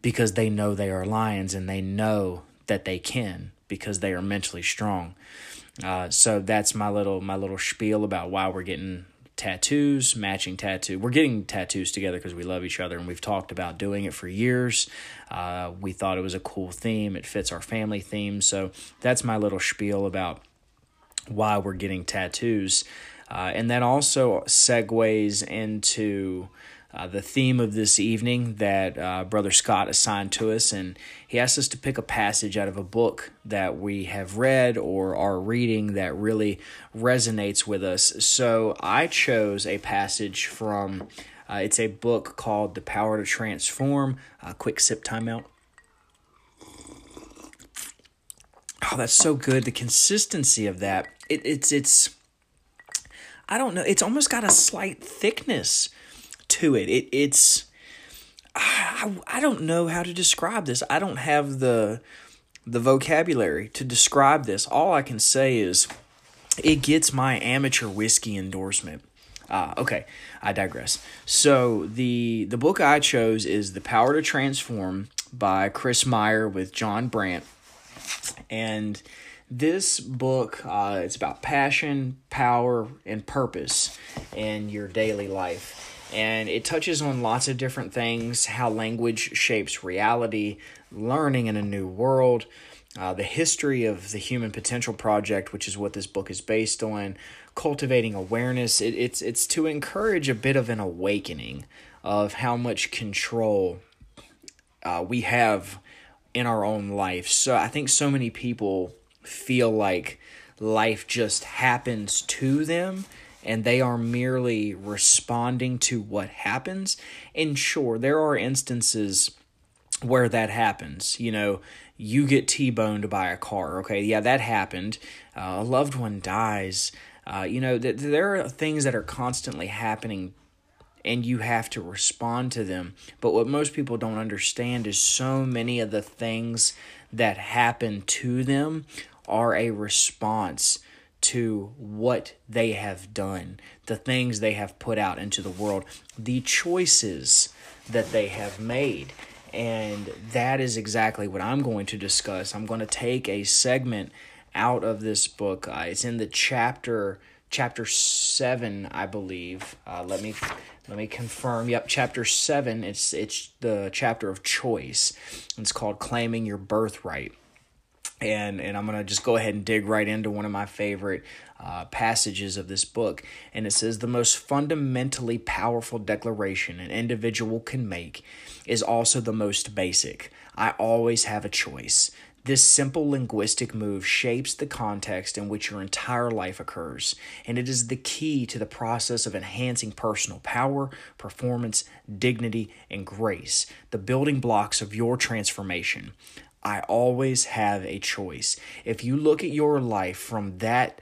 because they know they are lions and they know that they can because they are mentally strong. Uh, so that's my little my little spiel about why we're getting tattoos, matching tattoo. We're getting tattoos together because we love each other and we've talked about doing it for years. Uh, we thought it was a cool theme. It fits our family theme. So that's my little spiel about why we're getting tattoos. Uh, and that also segues into uh, the theme of this evening that uh, Brother Scott assigned to us, and he asked us to pick a passage out of a book that we have read or are reading that really resonates with us. So I chose a passage from uh, it's a book called The Power to Transform. Uh, quick sip timeout. Oh, that's so good. The consistency of that. It, it's it's. I don't know. It's almost got a slight thickness to it. It it's. I, I don't know how to describe this. I don't have the the vocabulary to describe this. All I can say is it gets my amateur whiskey endorsement. Uh, okay, I digress. So the the book I chose is The Power to Transform by Chris Majer with John Brant. And this book uh, it's about passion, power, and purpose in your daily life. And it touches on lots of different things how language shapes reality, learning in a new world, uh, the history of the Human Potential Project, which is what this book is based on, cultivating awareness. It, it's it's to encourage a bit of an awakening of how much control uh, we have in our own life. So I think so many people feel like life just happens to them and they are merely responding to what happens. And sure, there are instances where that happens. You know, you get T boned by a car. Okay, yeah, that happened. Uh, a loved one dies. Uh, you know, th- there are things that are constantly happening and you have to respond to them. But what most people don't understand is so many of the things that happen to them are a response to what they have done, the things they have put out into the world, the choices that they have made. And that is exactly what I'm going to discuss. I'm going to take a segment out of this book. Uh, it's in the chapter chapter 7, I believe. Uh, let me let me confirm. Yep, chapter 7. It's it's the chapter of choice. It's called claiming your birthright and and I'm gonna just go ahead and dig right into one of my favorite uh, passages of this book, and it says the most fundamentally powerful declaration an individual can make is also the most basic. I always have a choice. This simple linguistic move shapes the context in which your entire life occurs, and it is the key to the process of enhancing personal power, performance, dignity, and grace, the building blocks of your transformation. I always have a choice. If you look at your life from that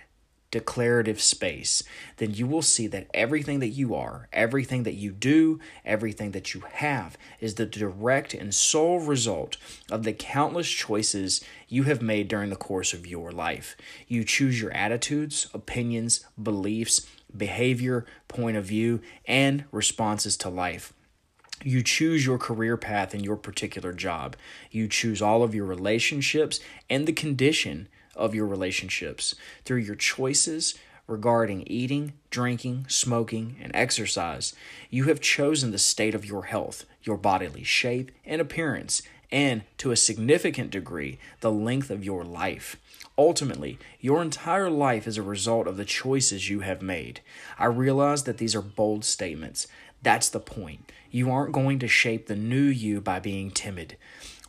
declarative space, then you will see that everything that you are, everything that you do, everything that you have is the direct and sole result of the countless choices you have made during the course of your life. You choose your attitudes, opinions, beliefs, behavior, point of view, and responses to life. You choose your career path in your particular job. You choose all of your relationships and the condition of your relationships through your choices regarding eating, drinking, smoking, and exercise. You have chosen the state of your health, your bodily shape and appearance, and to a significant degree, the length of your life. Ultimately, your entire life is a result of the choices you have made. I realize that these are bold statements. That's the point. You aren't going to shape the new you by being timid.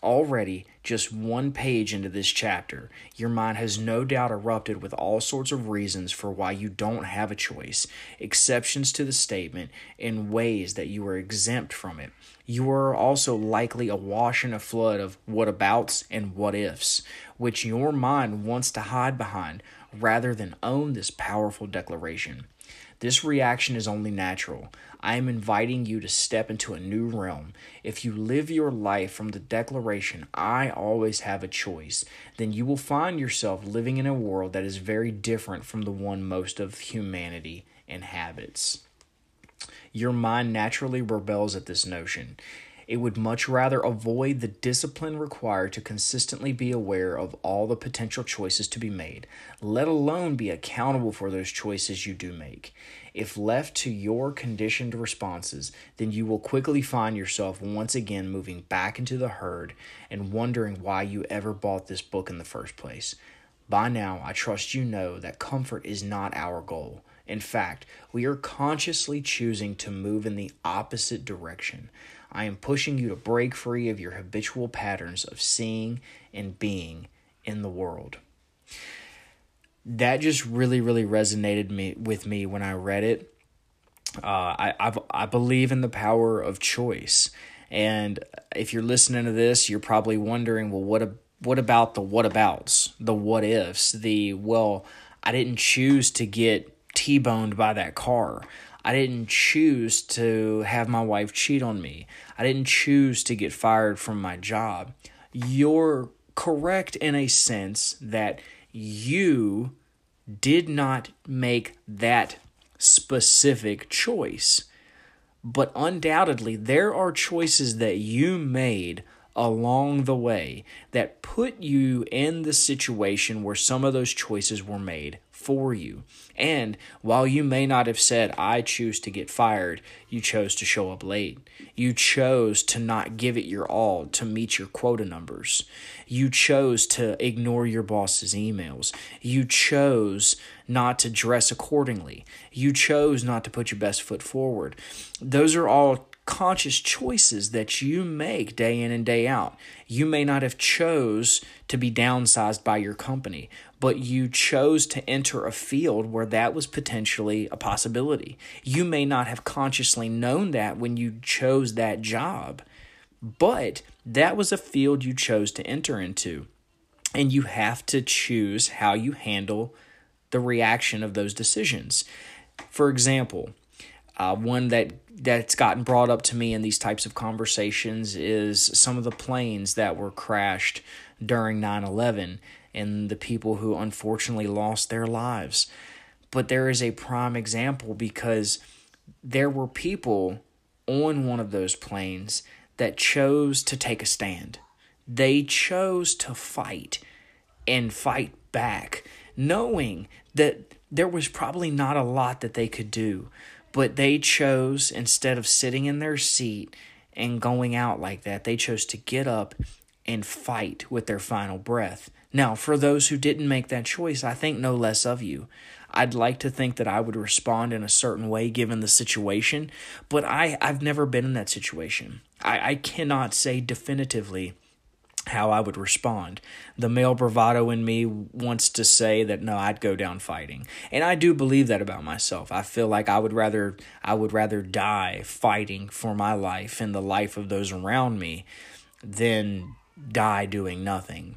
Already, just one page into this chapter, your mind has no doubt erupted with all sorts of reasons for why you don't have a choice, exceptions to the statement, and ways that you are exempt from it. You are also likely awash in a flood of whatabouts and what ifs, which your mind wants to hide behind rather than own this powerful declaration. This reaction is only natural. I am inviting you to step into a new realm. If you live your life from the declaration, I always have a choice, then you will find yourself living in a world that is very different from the one most of humanity inhabits. Your mind naturally rebels at this notion. It would much rather avoid the discipline required to consistently be aware of all the potential choices to be made, let alone be accountable for those choices you do make. If left to your conditioned responses, then you will quickly find yourself once again moving back into the herd and wondering why you ever bought this book in the first place. By now, I trust you know that comfort is not our goal. In fact, we are consciously choosing to move in the opposite direction. I am pushing you to break free of your habitual patterns of seeing and being in the world that just really really resonated me with me when I read it uh, I, I I believe in the power of choice. And if you're listening to this, you're probably wondering, well, what a, what about the what abouts, the what ifs, the well, I didn't choose to get T-boned by that car. I didn't choose to have my wife cheat on me. I didn't choose to get fired from my job. You're correct in a sense that you did not make that specific choice. But undoubtedly, there are choices that you made along the way that put you in the situation where some of those choices were made for you. And while you may not have said, I choose to get fired, you chose to show up late. You chose to not give it your all to meet your quota numbers. You chose to ignore your boss's emails. You chose not to dress accordingly. You chose not to put your best foot forward. Those are all conscious choices that you make day in and day out. You may not have chose to be downsized by your company, but you chose to enter a field where that was potentially a possibility. You may not have consciously known that when you chose that job, but that was a field you chose to enter into. And you have to choose how you handle the reaction of those decisions. For example, uh, one that that's gotten brought up to me in these types of conversations is some of the planes that were crashed during 9/11 and the people who unfortunately lost their lives. But there is a prime example because there were people on one of those planes that chose to take a stand. They chose to fight and fight back, knowing that there was probably not a lot that they could do. But they chose, instead of sitting in their seat and going out like that, they chose to get up and fight with their final breath. Now, for those who didn't make that choice, I think no less of you. I'd like to think that I would respond in a certain way given the situation, but I, I've never been in that situation. I, I cannot say definitively how I would respond. The male bravado in me wants to say that no, I'd go down fighting. And I do believe that about myself. I feel like I would rather I would rather die fighting for my life and the life of those around me than die doing nothing.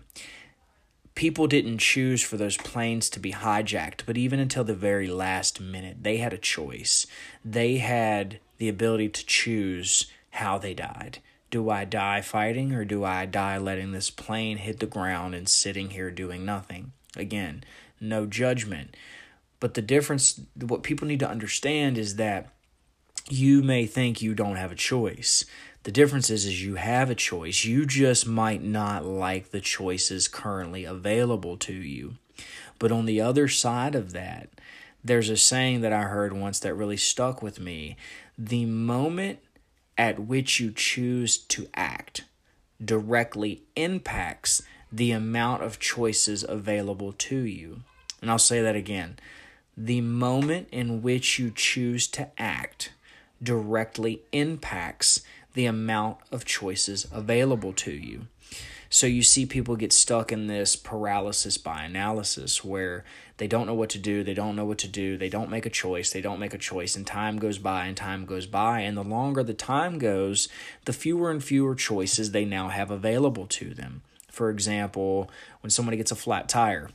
People didn't choose for those planes to be hijacked, but even until the very last minute, they had a choice. They had the ability to choose how they died. Do I die fighting or do I die letting this plane hit the ground and sitting here doing nothing? Again, no judgment. But the difference, what people need to understand is that you may think you don't have a choice. The difference is, is you have a choice. You just might not like the choices currently available to you. But on the other side of that, there's a saying that I heard once that really stuck with me. The moment at which you choose to act directly impacts the amount of choices available to you. And I'll say that again. The moment in which you choose to act directly impacts the amount of choices available to you. So you see people get stuck in this paralysis by analysis where they don't know what to do, they don't know what to do, they don't make a choice, they don't make a choice, and time goes by and time goes by. And the longer the time goes, the fewer and fewer choices they now have available to them. For example, when somebody gets a flat tire,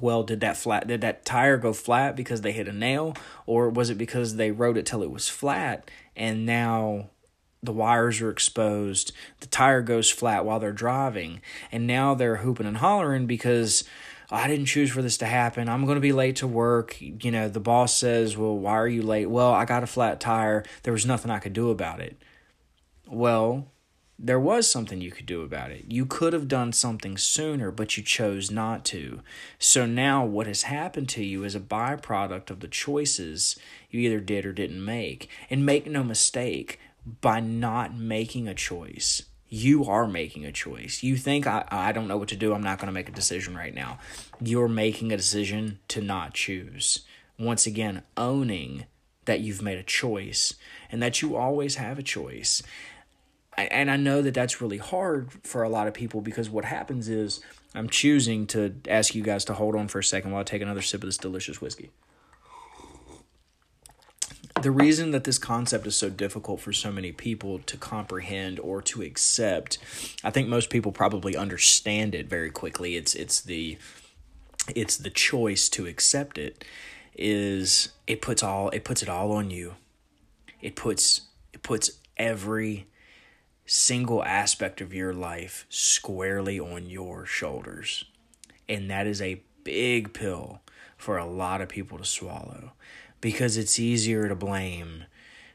well did that flat did that tire go flat because they hit a nail or was it because they rode it till it was flat and now the wires are exposed, the tire goes flat while they're driving, and now they're hooping and hollering because I didn't choose for this to happen. I'm going to be late to work. You know, the boss says, Well, why are you late? Well, I got a flat tire. There was nothing I could do about it. Well, there was something you could do about it. You could have done something sooner, but you chose not to. So now, what has happened to you is a byproduct of the choices you either did or didn't make. And make no mistake, by not making a choice, you are making a choice. You think, I, I don't know what to do. I'm not going to make a decision right now. You're making a decision to not choose. Once again, owning that you've made a choice and that you always have a choice. And I know that that's really hard for a lot of people because what happens is I'm choosing to ask you guys to hold on for a second while I take another sip of this delicious whiskey. The reason that this concept is so difficult for so many people to comprehend or to accept i think most people probably understand it very quickly. It's it's the it's the choice to accept it is it puts all it puts it all on you. It puts it puts every single aspect of your life squarely on your shoulders. And that is a big pill for a lot of people to swallow because it's easier to blame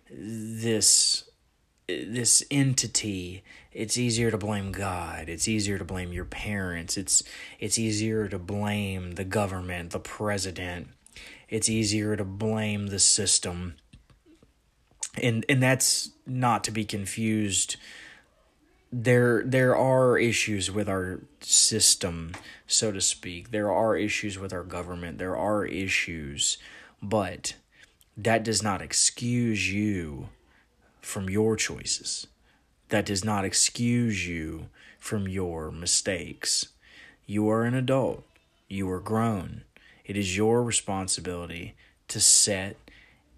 this this entity. It's easier to blame god. It's easier to blame your parents. It's it's easier to blame the government the president. It's easier to blame the system. And and that's not to be confused. There there are issues with our system so to speak. There are issues with our government. There are issues but that does not excuse you from your choices. That does not excuse you from your mistakes. You are an adult. You are grown. It is your responsibility to set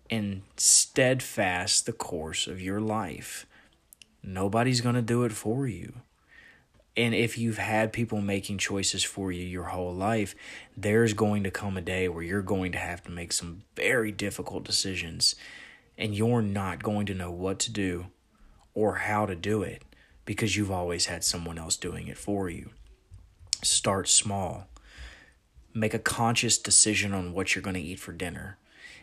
and steadfast the course of your life. Nobody's going to do it for you. And if you've had people making choices for you your whole life, there's going to come a day where you're going to have to make some very difficult decisions and you're not going to know what to do or how to do it because you've always had someone else doing it for you. Start small. Make a conscious decision on what you're going to eat for dinner.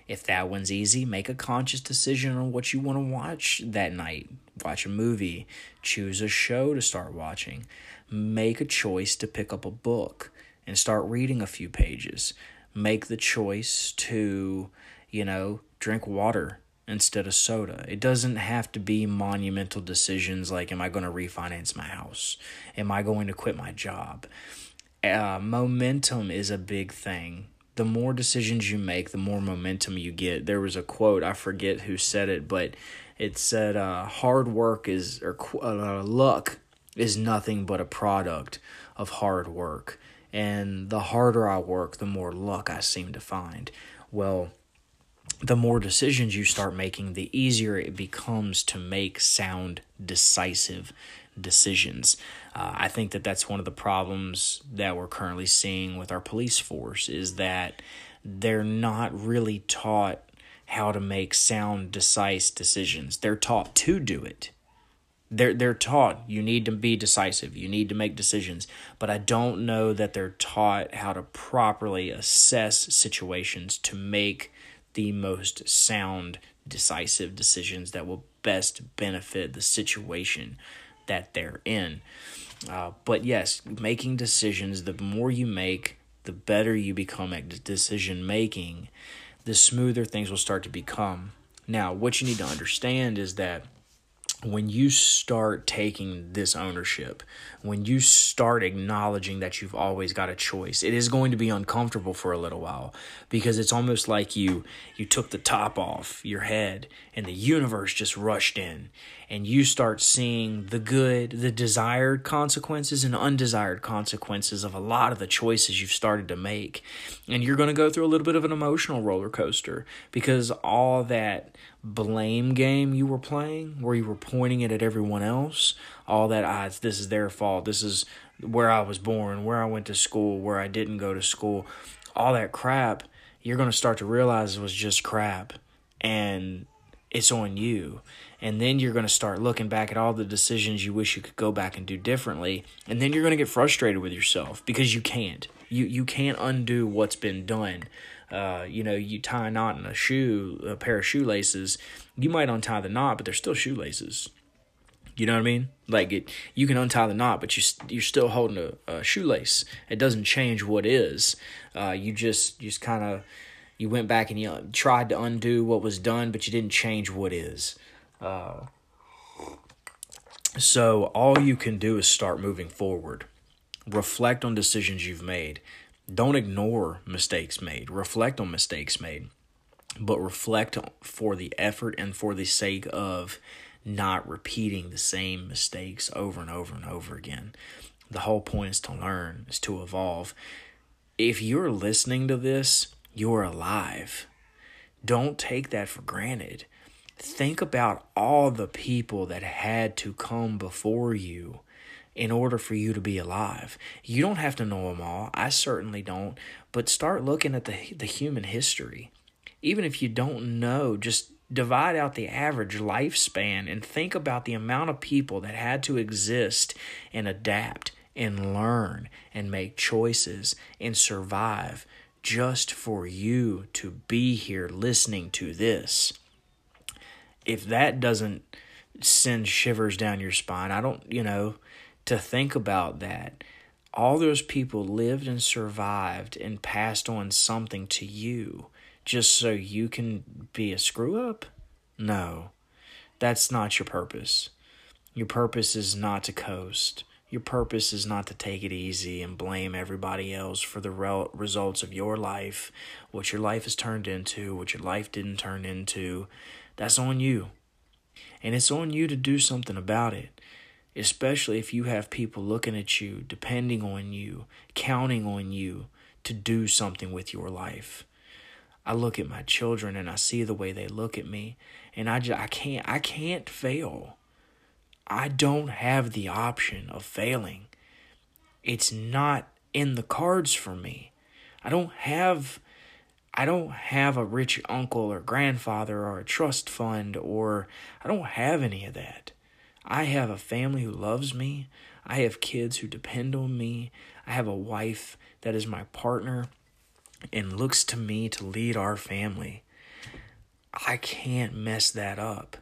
If that one's easy, make a conscious decision on what you want to watch that night. Watch a movie, choose a show to start watching, make a choice to pick up a book and start reading a few pages. Make the choice to, you know, drink water instead of soda. It doesn't have to be monumental decisions like, am I going to refinance my house? Am I going to quit my job? Uh, momentum is a big thing the more decisions you make, the more momentum you get. There was a quote, I forget who said it, but it said, uh, hard work is, or uh, luck is nothing but a product of hard work. And the harder I work, the more luck I seem to find. Well, the more decisions you start making, the easier it becomes to make sound, decisive decisions. Uh, I think that that's one of the problems that we're currently seeing with our police force is that they're not really taught how to make sound, decisive decisions. They're taught to do it. They're they're taught you need to be decisive, you need to make decisions, but I don't know that they're taught how to properly assess situations to make the most sound, decisive decisions that will best benefit the situation that they're in. Uh, but yes, making decisions, the more you make, the better you become at decision making, the smoother things will start to become. Now, what you need to understand is that when you start taking this ownership, when you start acknowledging that you've always got a choice, it is going to be uncomfortable for a little while because it's almost like you you took the top off your head and the universe just rushed in and you start seeing the good, the desired consequences and undesired consequences of a lot of the choices you've started to make. And you're going to go through a little bit of an emotional roller coaster because all that blame game you were playing, where you were pointing it at everyone else, all that ah, this is their fault, this is where I was born, where I went to school, where I didn't go to school, all that crap, you're going to start to realize it was just crap and it's on you. And then you're going to start looking back at all the decisions you wish you could go back and do differently. And then you're going to get frustrated with yourself because you can't. You you can't undo what's been done uh, you know, you tie a knot in a shoe, a pair of shoelaces, you might untie the knot, but they're still shoelaces. You know what I mean? Like it, you can untie the knot, but you you're still holding a, a shoelace. It doesn't change what is. Uh, you just you just kind of you went back and you tried to undo what was done, but you didn't change what is. Uh, so all you can do is start moving forward. Reflect on decisions you've made. Don't ignore mistakes made, reflect on mistakes made, but reflect for the effort and for the sake of not repeating the same mistakes over and over and over again. The whole point is to learn, is to evolve. If you're listening to this, you're alive. Don't take that for granted. Think about all the people that had to come before you in order for you to be alive. You don't have to know them all. I certainly don't. But start looking at the, the human history. Even if you don't know, just divide out the average lifespan and think about the amount of people that had to exist and adapt and learn and make choices and survive just for you to be here listening to this. If that doesn't send shivers down your spine, I don't, you know, to think about that. All those people lived and survived and passed on something to you just so you can be a screw up? No, that's not your purpose. Your purpose is not to coast. Your purpose is not to take it easy and blame everybody else for the results of your life, what your life has turned into, what your life didn't turn into. That's on you. And it's on you to do something about it, especially if you have people looking at you, depending on you, counting on you to do something with your life. I look at my children and I see the way they look at me and I just I can't I can't fail. I don't have the option of failing. It's not in the cards for me. I don't have I don't have a rich uncle or grandfather or a trust fund or I don't have any of that. I have a family who loves me. I have kids who depend on me. I have a wife that is my partner and looks to me to lead our family. I can't mess that up.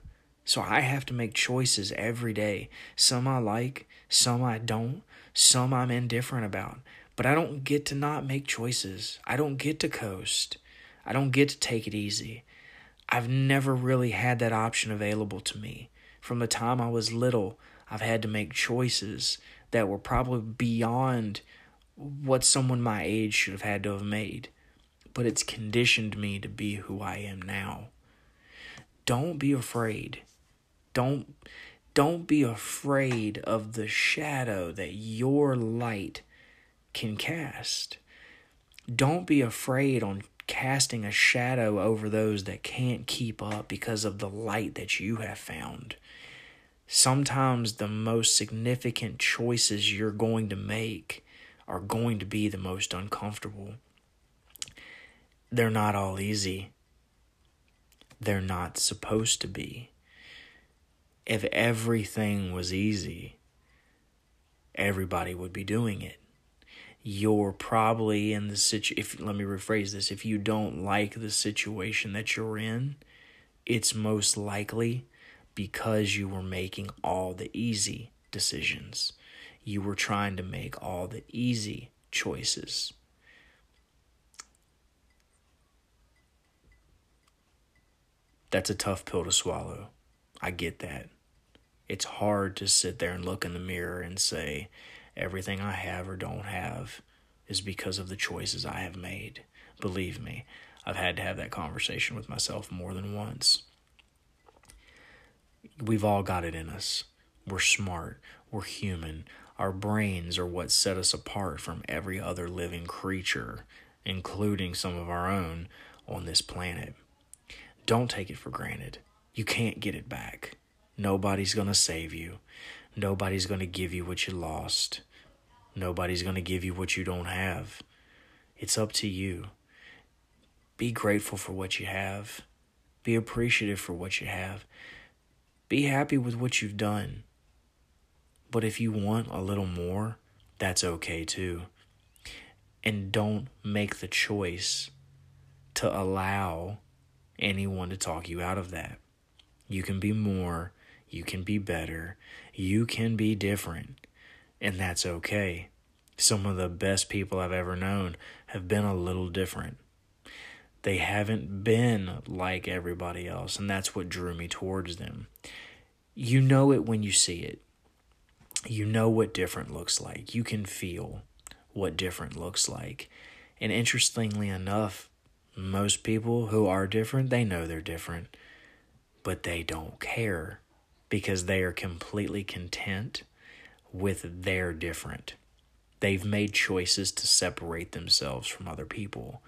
So I have to make choices every day. Some I like, some I don't, some I'm indifferent about. But I don't get to not make choices. I don't get to coast. I don't get to take it easy. I've never really had that option available to me. From the time I was little, I've had to make choices that were probably beyond what someone my age should have had to have made. But it's conditioned me to be who I am now. Don't be afraid don't don't be afraid of the shadow that your light can cast. Don't be afraid on casting a shadow over those that can't keep up because of the light that you have found. Sometimes the most significant choices you're going to make are going to be the most uncomfortable. They're not all easy. They're not supposed to be if everything was easy, everybody would be doing it. You're probably in the situ if let me rephrase this, if you don't like the situation that you're in, it's most likely because you were making all the easy decisions. You were trying to make all the easy choices. That's a tough pill to swallow. I get that. It's hard to sit there and look in the mirror and say, everything I have or don't have is because of the choices I have made. Believe me, I've had to have that conversation with myself more than once. We've all got it in us. We're smart. We're human. Our brains are what set us apart from every other living creature, including some of our own, on this planet. Don't take it for granted. You can't get it back. Nobody's going to save you. Nobody's going to give you what you lost. Nobody's going to give you what you don't have. It's up to you. Be grateful for what you have. Be appreciative for what you have. Be happy with what you've done. But if you want a little more, that's okay too. And don't make the choice to allow anyone to talk you out of that. You can be more, you can be better, you can be different, and that's okay. Some of the best people I've ever known have been a little different. They haven't been like everybody else, and that's what drew me towards them. You know it when you see it. You know what different looks like. You can feel what different looks like. And interestingly enough, most people who are different, they know they're different but they don't care because they are completely content with their different. They've made choices to separate themselves from other people,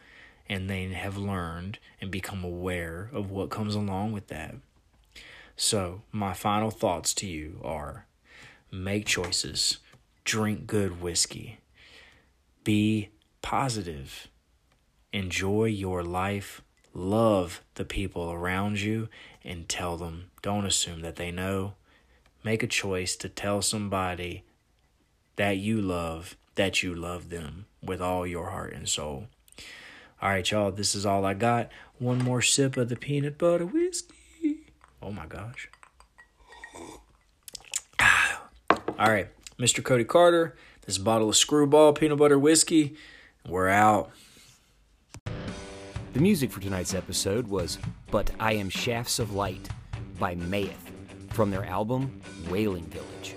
and they have learned and become aware of what comes along with that. So, my final thoughts to you are make choices, drink good whiskey, be positive, enjoy your life, love the people around you, and tell them. Don't assume that they know. Make a choice to tell somebody that you love that you love them with all your heart and soul. All right, y'all, this is all I got. One more sip of the peanut butter whiskey. Oh my gosh. Ah. All right, Mr. Cody Carter, this bottle of screwball peanut butter whiskey. We're out. The music for tonight's episode was But I Am Shafts of Light by Maeth from their album Wailing Village.